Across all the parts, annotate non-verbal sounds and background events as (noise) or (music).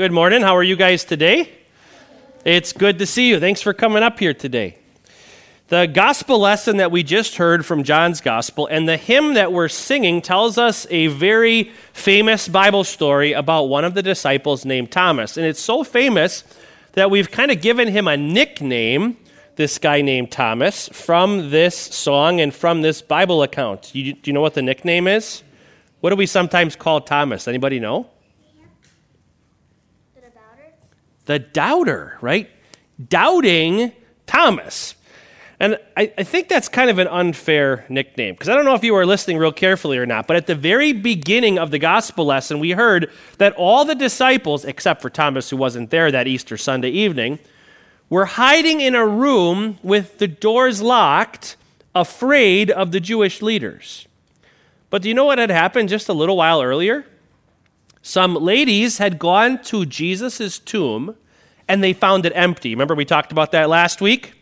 Good morning. How are you guys today? It's good to see you. Thanks for coming up here today. The gospel lesson that we just heard from John's gospel and the hymn that we're singing tells us a very famous Bible story about one of the disciples named Thomas. And it's so famous that we've kind of given him a nickname, this guy named Thomas, from this song and from this Bible account. You, do you know what the nickname is? What do we sometimes call Thomas? Anybody know? The doubter, right? Doubting Thomas. And I, I, think that's kind of an unfair nickname because I don't know if you were listening real carefully or not, but at the very beginning of the gospel lesson, we heard that all the disciples, except for Thomas, who wasn't there that Easter Sunday evening, were hiding in a room with the doors locked, afraid of the Jewish leaders. But do you know what had happened just a little while earlier? Some ladies had gone to Jesus' tomb and they found it empty. Remember, we talked about that last week?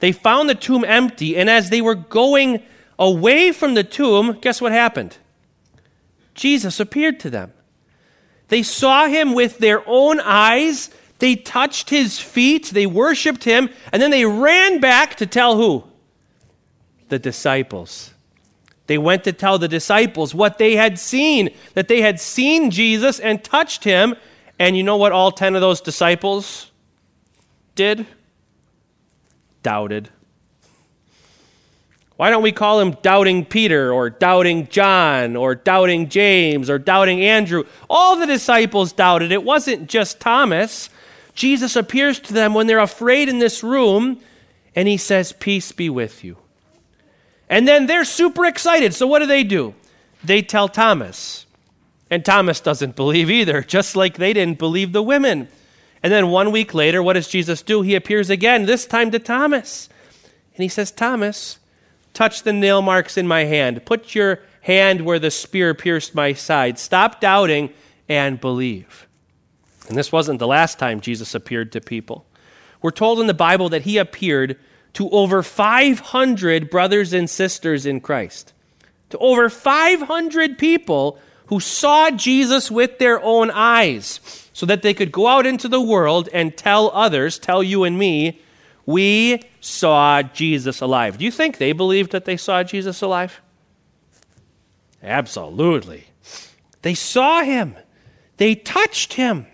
They found the tomb empty, and as they were going away from the tomb, guess what happened? Jesus appeared to them. They saw him with their own eyes. They touched his feet. They worshiped him. And then they ran back to tell who? The disciples. They went to tell the disciples what they had seen, that they had seen Jesus and touched him, and you know what all 10 of those disciples did? Doubted. Why don't we call him doubting Peter or doubting John or doubting James or doubting Andrew? All the disciples doubted. It wasn't just Thomas. Jesus appears to them when they're afraid in this room and he says, Peace be with you. And then they're super excited. So what do they do? They tell Thomas. And Thomas doesn't believe either, (laughs) just like they didn't believe the women. And then one week later, what does Jesus do? He appears again, this time to Thomas. And he says, Thomas, touch the nail marks in my hand. Put your hand where the spear pierced my side. Stop doubting and believe. And this wasn't the last time Jesus appeared to people. We're told in the Bible that he appeared to over 500 brothers and sisters in Christ. To over 500 people who saw Jesus with their own eyes so that they could go out into the world and tell others, tell you and me, we saw Jesus alive. Do you think they believed that they saw Jesus alive? Absolutely. They saw him, they touched him.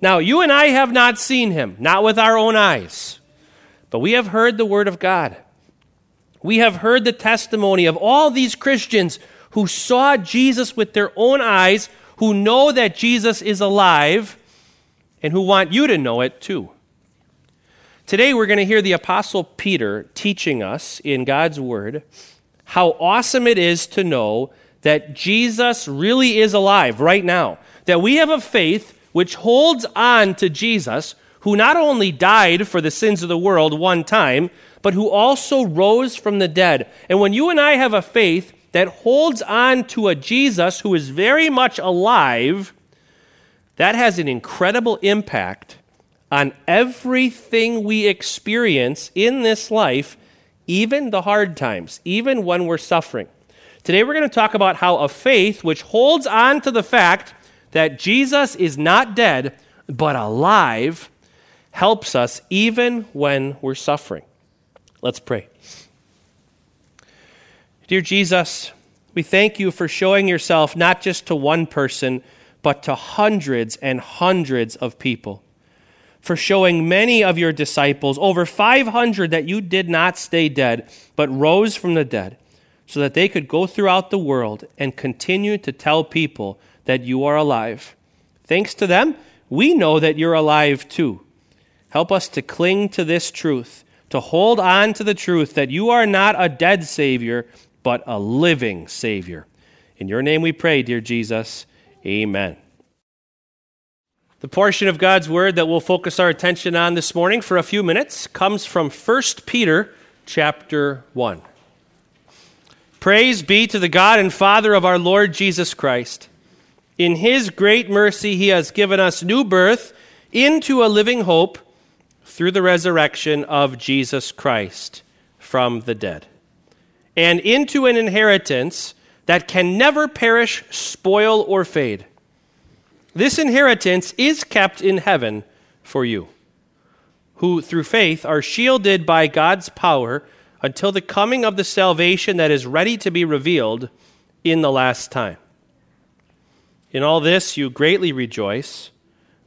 Now, you and I have not seen him, not with our own eyes, but we have heard the word of God. We have heard the testimony of all these Christians who saw Jesus with their own eyes, who know that Jesus is alive, and who want you to know it too. Today, we're going to hear the Apostle Peter teaching us in God's Word how awesome it is to know that Jesus really is alive right now. That we have a faith which holds on to Jesus, who not only died for the sins of the world one time, but who also rose from the dead. And when you and I have a faith that holds on to a Jesus who is very much alive, that has an incredible impact on everything we experience in this life, even the hard times, even when we're suffering. Today, we're going to talk about how a faith which holds on to the fact that Jesus is not dead, but alive, helps us even when we're suffering. Let's pray. Dear Jesus, we thank you for showing yourself not just to one person, but to hundreds and hundreds of people. For showing many of your disciples, over 500, that you did not stay dead, but rose from the dead, so that they could go throughout the world and continue to tell people that you are alive. Thanks to them, we know that you're alive too. Help us to cling to this truth, to hold on to the truth that you are not a dead Savior, but a living Savior. In your name we pray, dear Jesus. Amen. The portion of God's word that we'll focus our attention on this morning for a few minutes comes from 1 Peter chapter 1. Praise be to the God and Father of our Lord Jesus Christ. In his great mercy, he has given us new birth into a living hope through the resurrection of Jesus Christ from the dead and into an inheritance that can never perish, spoil, or fade. This inheritance is kept in heaven for you, who through faith are shielded by God's power until the coming of the salvation that is ready to be revealed in the last time. In all this you greatly rejoice,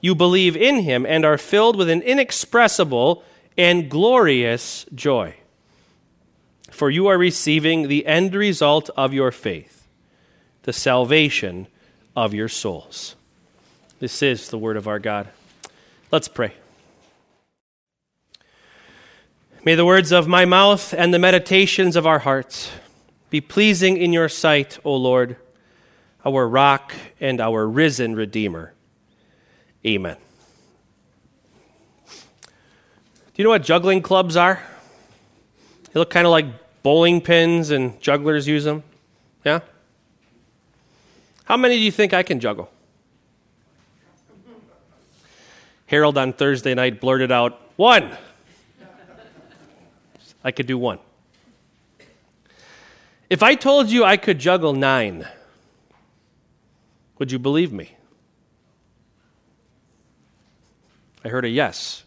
you believe in him and are filled with an inexpressible and glorious joy. For you are receiving the end result of your faith, the salvation of your souls. This is the word of our God. Let's pray. May the words of my mouth and the meditations of our hearts be pleasing in your sight, O Lord, our rock and our risen Redeemer. Amen. Do you know what juggling clubs are? They look kind of like bowling pins, and jugglers use them. Yeah? How many do you think I can juggle? Harold on Thursday night blurted out, One. I could do one. If I told you I could juggle nine, would you believe me? I heard a yes.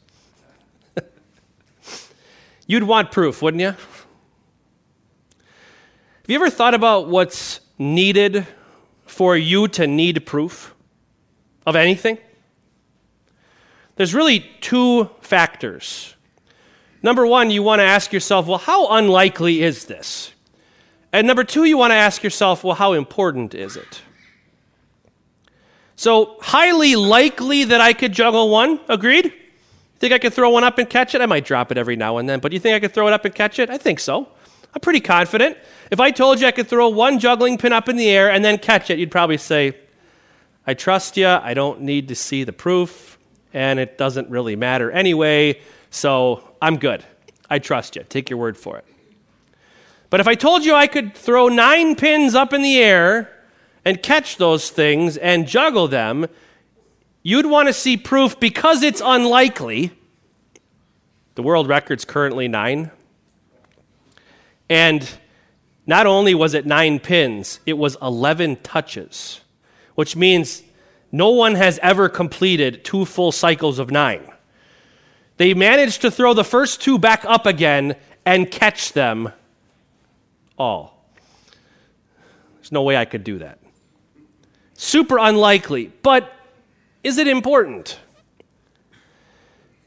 You'd want proof, wouldn't you? Have you ever thought about what's needed for you to need proof of anything? There's really two factors Number one, you want to ask yourself, well, how unlikely is this? And number two, you want to ask yourself, well, how important is it? So, highly likely that I could juggle one, agreed? Think I could throw one up and catch it? I might drop it every now and then, but you think I could throw it up and catch it? I think so. I'm pretty confident. If I told you I could throw one juggling pin up in the air and then catch it, you'd probably say, I trust you. I don't need to see the proof, and it doesn't really matter anyway. So I'm good. I trust you. Take your word for it. But if I told you I could throw nine pins up in the air and catch those things and juggle them, you'd want to see proof because it's unlikely. The world record's currently nine. And not only was it nine pins, it was 11 touches, which means no one has ever completed two full cycles of nine. They managed to throw the first two back up again and catch them all. There's no way I could do that. Super unlikely, but is it important?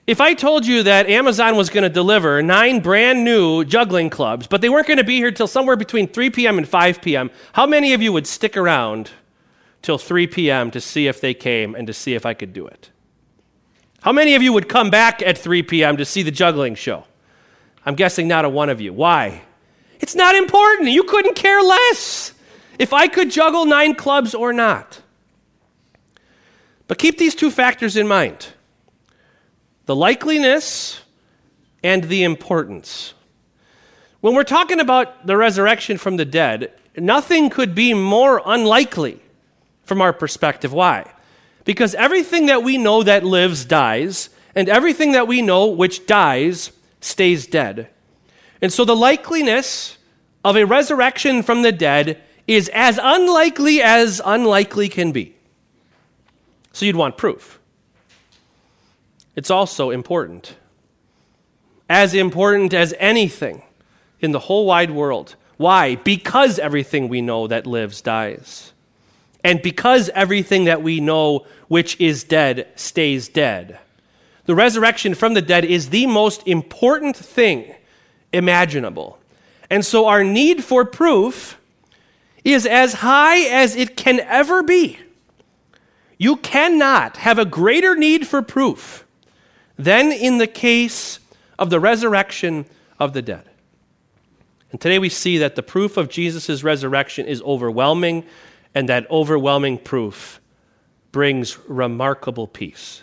If I told you that Amazon was going to deliver nine brand new juggling clubs, but they weren't going to be here till somewhere between 3 p.m. and 5 p.m., how many of you would stick around till 3 p.m. to see if they came and to see if I could do it? How many of you would come back at 3 p.m. to see the juggling show? I'm guessing not a one of you. Why? It's not important. You couldn't care less if I could juggle nine clubs or not. But keep these two factors in mind the likeliness and the importance. When we're talking about the resurrection from the dead, nothing could be more unlikely from our perspective. Why? Because everything that we know that lives dies, and everything that we know which dies stays dead. And so the likeliness of a resurrection from the dead is as unlikely as unlikely can be. So you'd want proof. It's also important. As important as anything in the whole wide world. Why? Because everything we know that lives dies. And because everything that we know which is dead stays dead, the resurrection from the dead is the most important thing imaginable. And so our need for proof is as high as it can ever be. You cannot have a greater need for proof than in the case of the resurrection of the dead. And today we see that the proof of Jesus' resurrection is overwhelming and that overwhelming proof brings remarkable peace.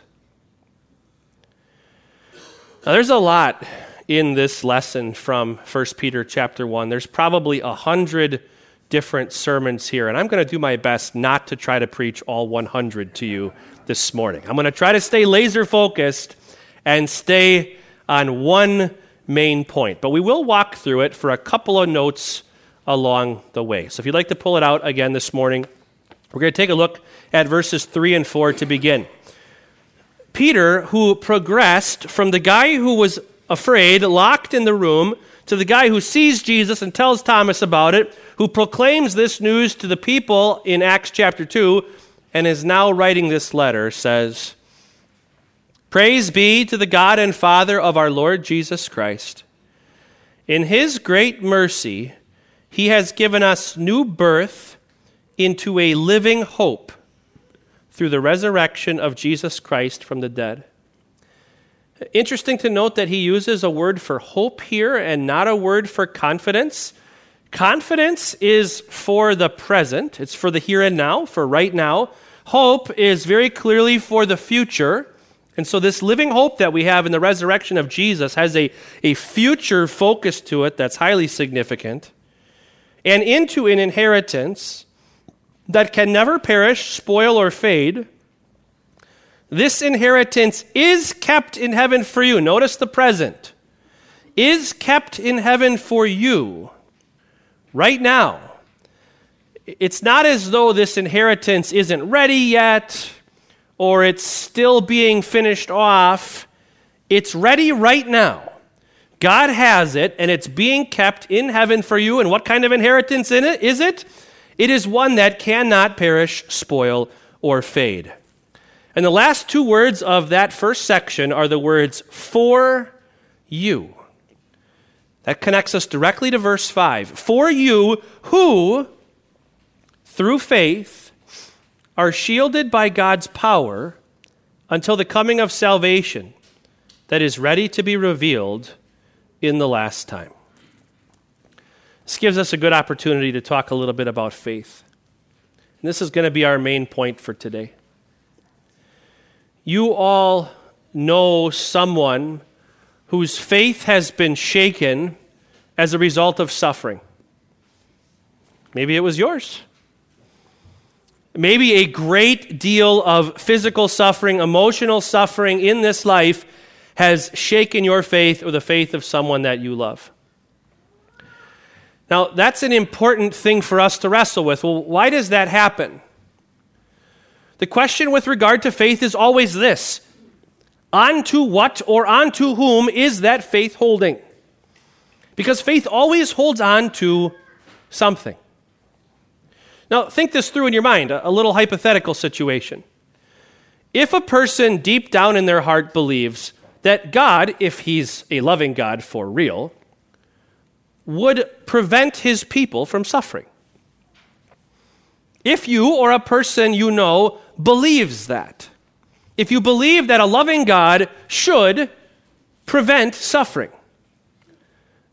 Now, there's a lot in this lesson from 1 Peter chapter 1. There's probably a hundred different sermons here, and I'm going to do my best not to try to preach all 100 to you this morning. I'm going to try to stay laser focused and stay on one main point, but we will walk through it for a couple of notes along the way. So if you'd like to pull it out again this morning, we're going to take a look at verses 3 and 4 to begin. Peter, who progressed from the guy who was afraid, locked in the room, to the guy who sees Jesus and tells Thomas about it, who proclaims this news to the people in Acts chapter 2, and is now writing this letter, says, Praise be to the God and Father of our Lord Jesus Christ. In his great mercy, he has given us new birth into a living hope through the resurrection of Jesus Christ from the dead. Interesting to note that he uses a word for hope here and not a word for confidence. Confidence is for the present, it's for the here and now, for right now. Hope is very clearly for the future. And so, this living hope that we have in the resurrection of Jesus has a, a future focus to it that's highly significant, and into an inheritance that can never perish, spoil, or fade. This inheritance is kept in heaven for you. Notice the present. Is kept in heaven for you right now. It's not as though this inheritance isn't ready yet or it's still being finished off. It's ready right now. God has it and it's being kept in heaven for you. And what kind of inheritance in it is it? It is one that cannot perish, spoil, or fade. And the last two words of that first section are the words for you. That connects us directly to verse 5. For you who, through faith, are shielded by God's power until the coming of salvation that is ready to be revealed in the last time. This gives us a good opportunity to talk a little bit about faith. And this is going to be our main point for today. You all know someone whose faith has been shaken as a result of suffering. Maybe it was yours. Maybe a great deal of physical suffering, emotional suffering in this life has shaken your faith or the faith of someone that you love. Now, that's an important thing for us to wrestle with. Well, why does that happen? The question with regard to faith is always this Onto what or onto whom is that faith holding? Because faith always holds on to something. Now, think this through in your mind a little hypothetical situation. If a person deep down in their heart believes that God, if he's a loving God for real, would prevent his people from suffering. If you or a person you know believes that, if you believe that a loving God should prevent suffering,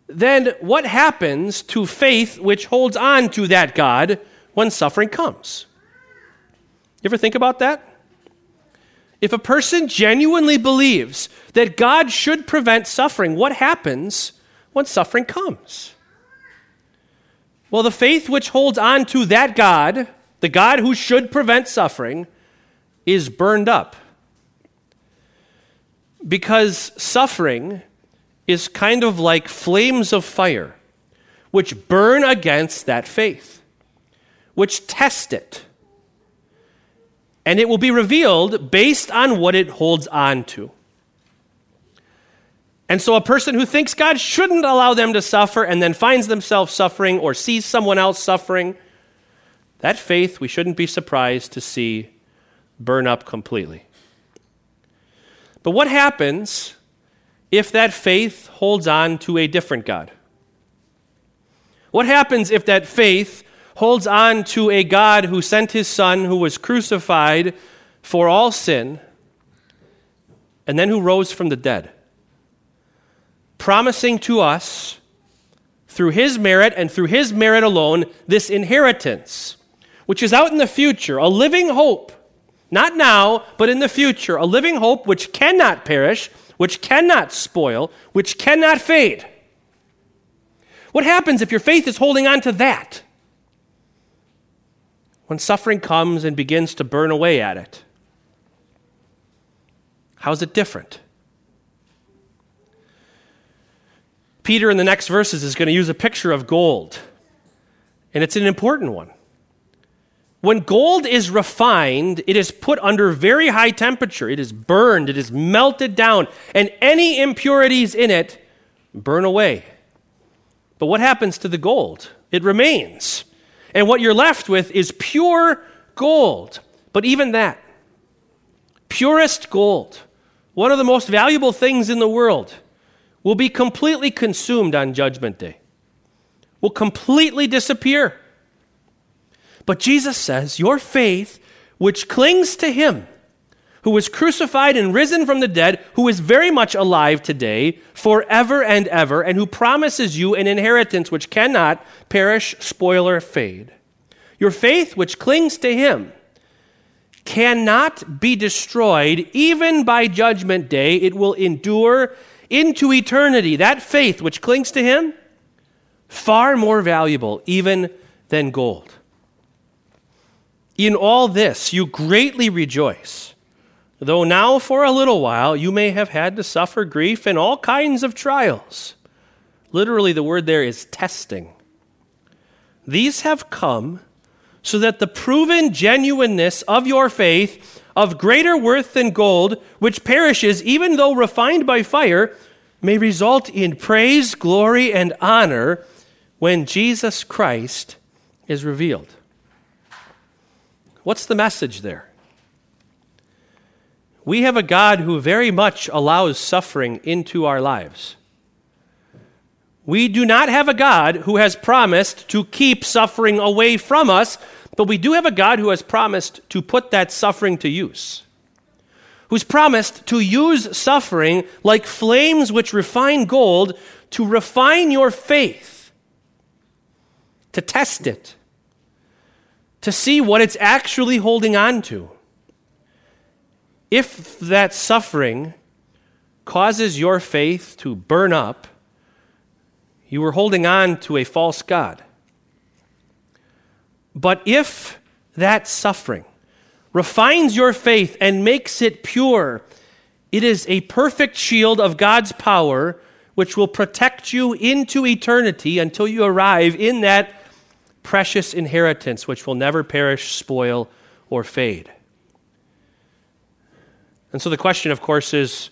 then what happens to faith which holds on to that God when suffering comes? You ever think about that? If a person genuinely believes that God should prevent suffering, what happens when suffering comes? Well, the faith which holds on to that God, the God who should prevent suffering, is burned up. Because suffering is kind of like flames of fire, which burn against that faith, which test it. And it will be revealed based on what it holds on to. And so, a person who thinks God shouldn't allow them to suffer and then finds themselves suffering or sees someone else suffering, that faith we shouldn't be surprised to see burn up completely. But what happens if that faith holds on to a different God? What happens if that faith holds on to a God who sent his Son, who was crucified for all sin, and then who rose from the dead? promising to us, through his merit and through his merit alone, this inheritance, which is out in the future, a living hope, Not now, but in the future. A living hope which cannot perish, which cannot spoil, which cannot fade. What happens if your faith is holding on to that? When suffering comes and begins to burn away at it. How's it different? Peter, in the next verses, is going to use a picture of gold, and it's an important one. When gold is refined, it is put under very high temperature. It is burned, it is melted down, and any impurities in it burn away. But what happens to the gold? It remains. And what you're left with is pure gold. But even that, purest gold, one of the most valuable things in the world, will be completely consumed on Judgment Day, will completely disappear. But Jesus says, Your faith, which clings to Him, who was crucified and risen from the dead, who is very much alive today, forever and ever, and who promises you an inheritance which cannot perish, spoil, or fade. Your faith, which clings to Him, cannot be destroyed even by judgment day. It will endure into eternity. That faith which clings to Him, far more valuable even than gold. In all this, you greatly rejoice, though now for a little while you may have had to suffer grief and all kinds of trials. Literally, the word there is testing. These have come so that the proven genuineness of your faith, of greater worth than gold, which perishes even though refined by fire, may result in praise, glory, and honor when Jesus Christ is revealed. What's the message there? We have a God who very much allows suffering into our lives. We do not have a God who has promised to keep suffering away from us, but we do have a God who has promised to put that suffering to use. Who's promised to use suffering like flames which refine gold to refine your faith, to test it, to see what it's actually holding on to. If that suffering causes your faith to burn up, you were holding on to a false God. But if that suffering refines your faith and makes it pure, it is a perfect shield of God's power which will protect you into eternity until you arrive in that precious inheritance which will never perish, spoil, or fade. And so the question, of course, is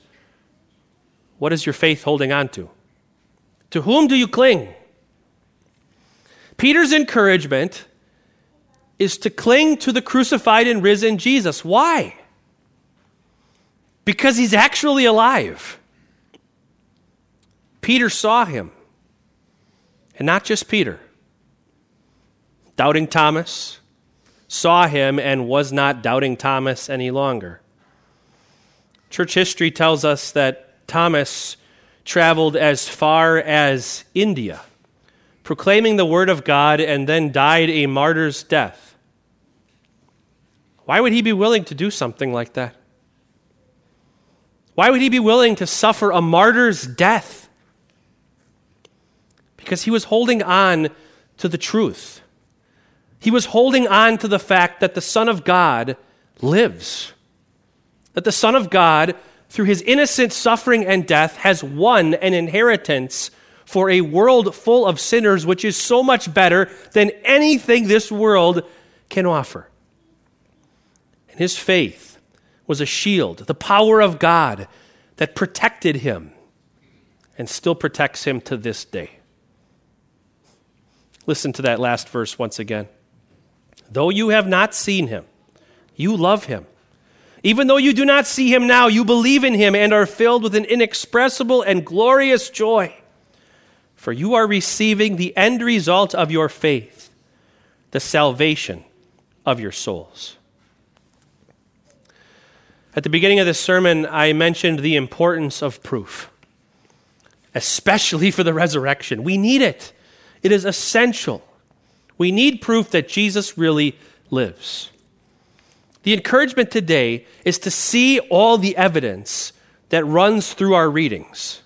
what is your faith holding on to? To whom do you cling? Peter's encouragement is to cling to the crucified and risen Jesus. Why? Because he's actually alive. Peter saw him. And not just Peter. Doubting Thomas saw him and was not doubting Thomas any longer. Church history tells us that Thomas traveled as far as India, proclaiming the word of God, and then died a martyr's death. Why would he be willing to do something like that? Why would he be willing to suffer a martyr's death? Because he was holding on to the truth. He was holding on to the fact that the Son of God lives. That the Son of God through his innocent suffering and death, has won an inheritance for a world full of sinners, which is so much better than anything this world can offer. And his faith was a shield, the power of God that protected him and still protects him to this day. Listen to that last verse once again. Though you have not seen him, you love him. Even though you do not see him now, you believe in him and are filled with an inexpressible and glorious joy. For you are receiving the end result of your faith, the salvation of your souls. At the beginning of this sermon, I mentioned the importance of proof, especially for the resurrection. We need it, it is essential. We need proof that Jesus really lives. The encouragement today is to see all the evidence that runs through our readings.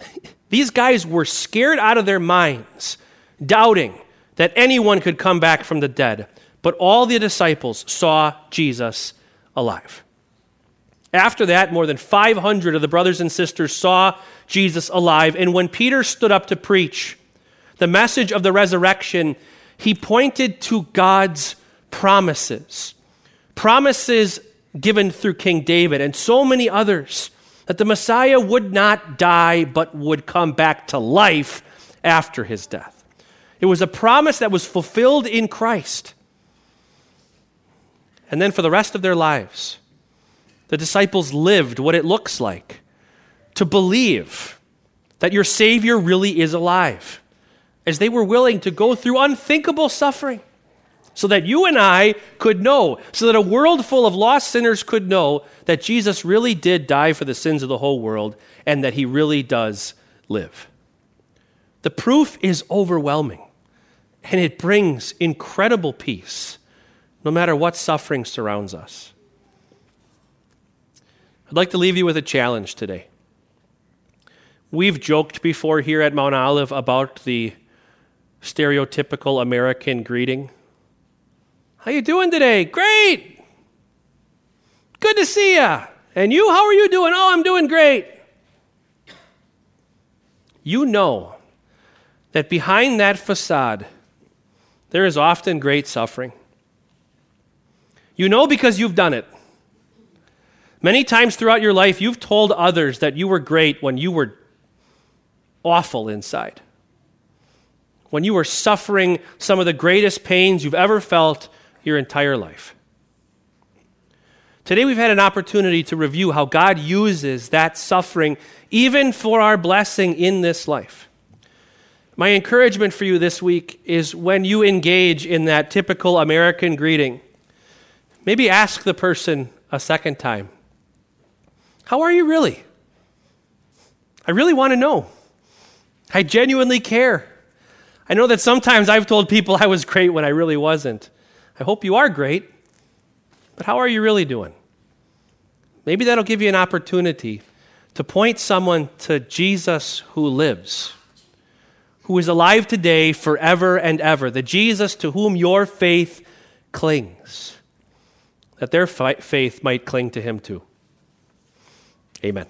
(laughs) These guys were scared out of their minds, doubting that anyone could come back from the dead. But all the disciples saw Jesus alive. After that, more than 500 of the brothers and sisters saw Jesus alive. And when Peter stood up to preach the message of the resurrection, he pointed to God's promises. Promises given through King David and so many others that the Messiah would not die but would come back to life after his death. It was a promise that was fulfilled in Christ. And then for the rest of their lives, the disciples lived what it looks like to believe that your Savior really is alive, as they were willing to go through unthinkable suffering so that you and I could know, so that a world full of lost sinners could know that Jesus really did die for the sins of the whole world and that he really does live. The proof is overwhelming and it brings incredible peace no matter what suffering surrounds us. I'd like to leave you with a challenge today. We've joked before here at Mount Olive about the stereotypical American greeting. How you doing today? Great. Good to see you. And you, how are you doing? Oh, I'm doing great. You know that behind that facade, there is often great suffering. You know because you've done it. Many times throughout your life, you've told others that you were great when you were awful inside. When you were suffering some of the greatest pains you've ever felt your entire life. Today, we've had an opportunity to review how God uses that suffering even for our blessing in this life. My encouragement for you this week is when you engage in that typical American greeting, maybe ask the person a second time, How are you really? I really want to know. I genuinely care. I know that sometimes I've told people I was great when I really wasn't. I hope you are great, but how are you really doing? Maybe that'll give you an opportunity to point someone to Jesus who lives, who is alive today forever and ever, the Jesus to whom your faith clings, that their faith might cling to him too. Amen.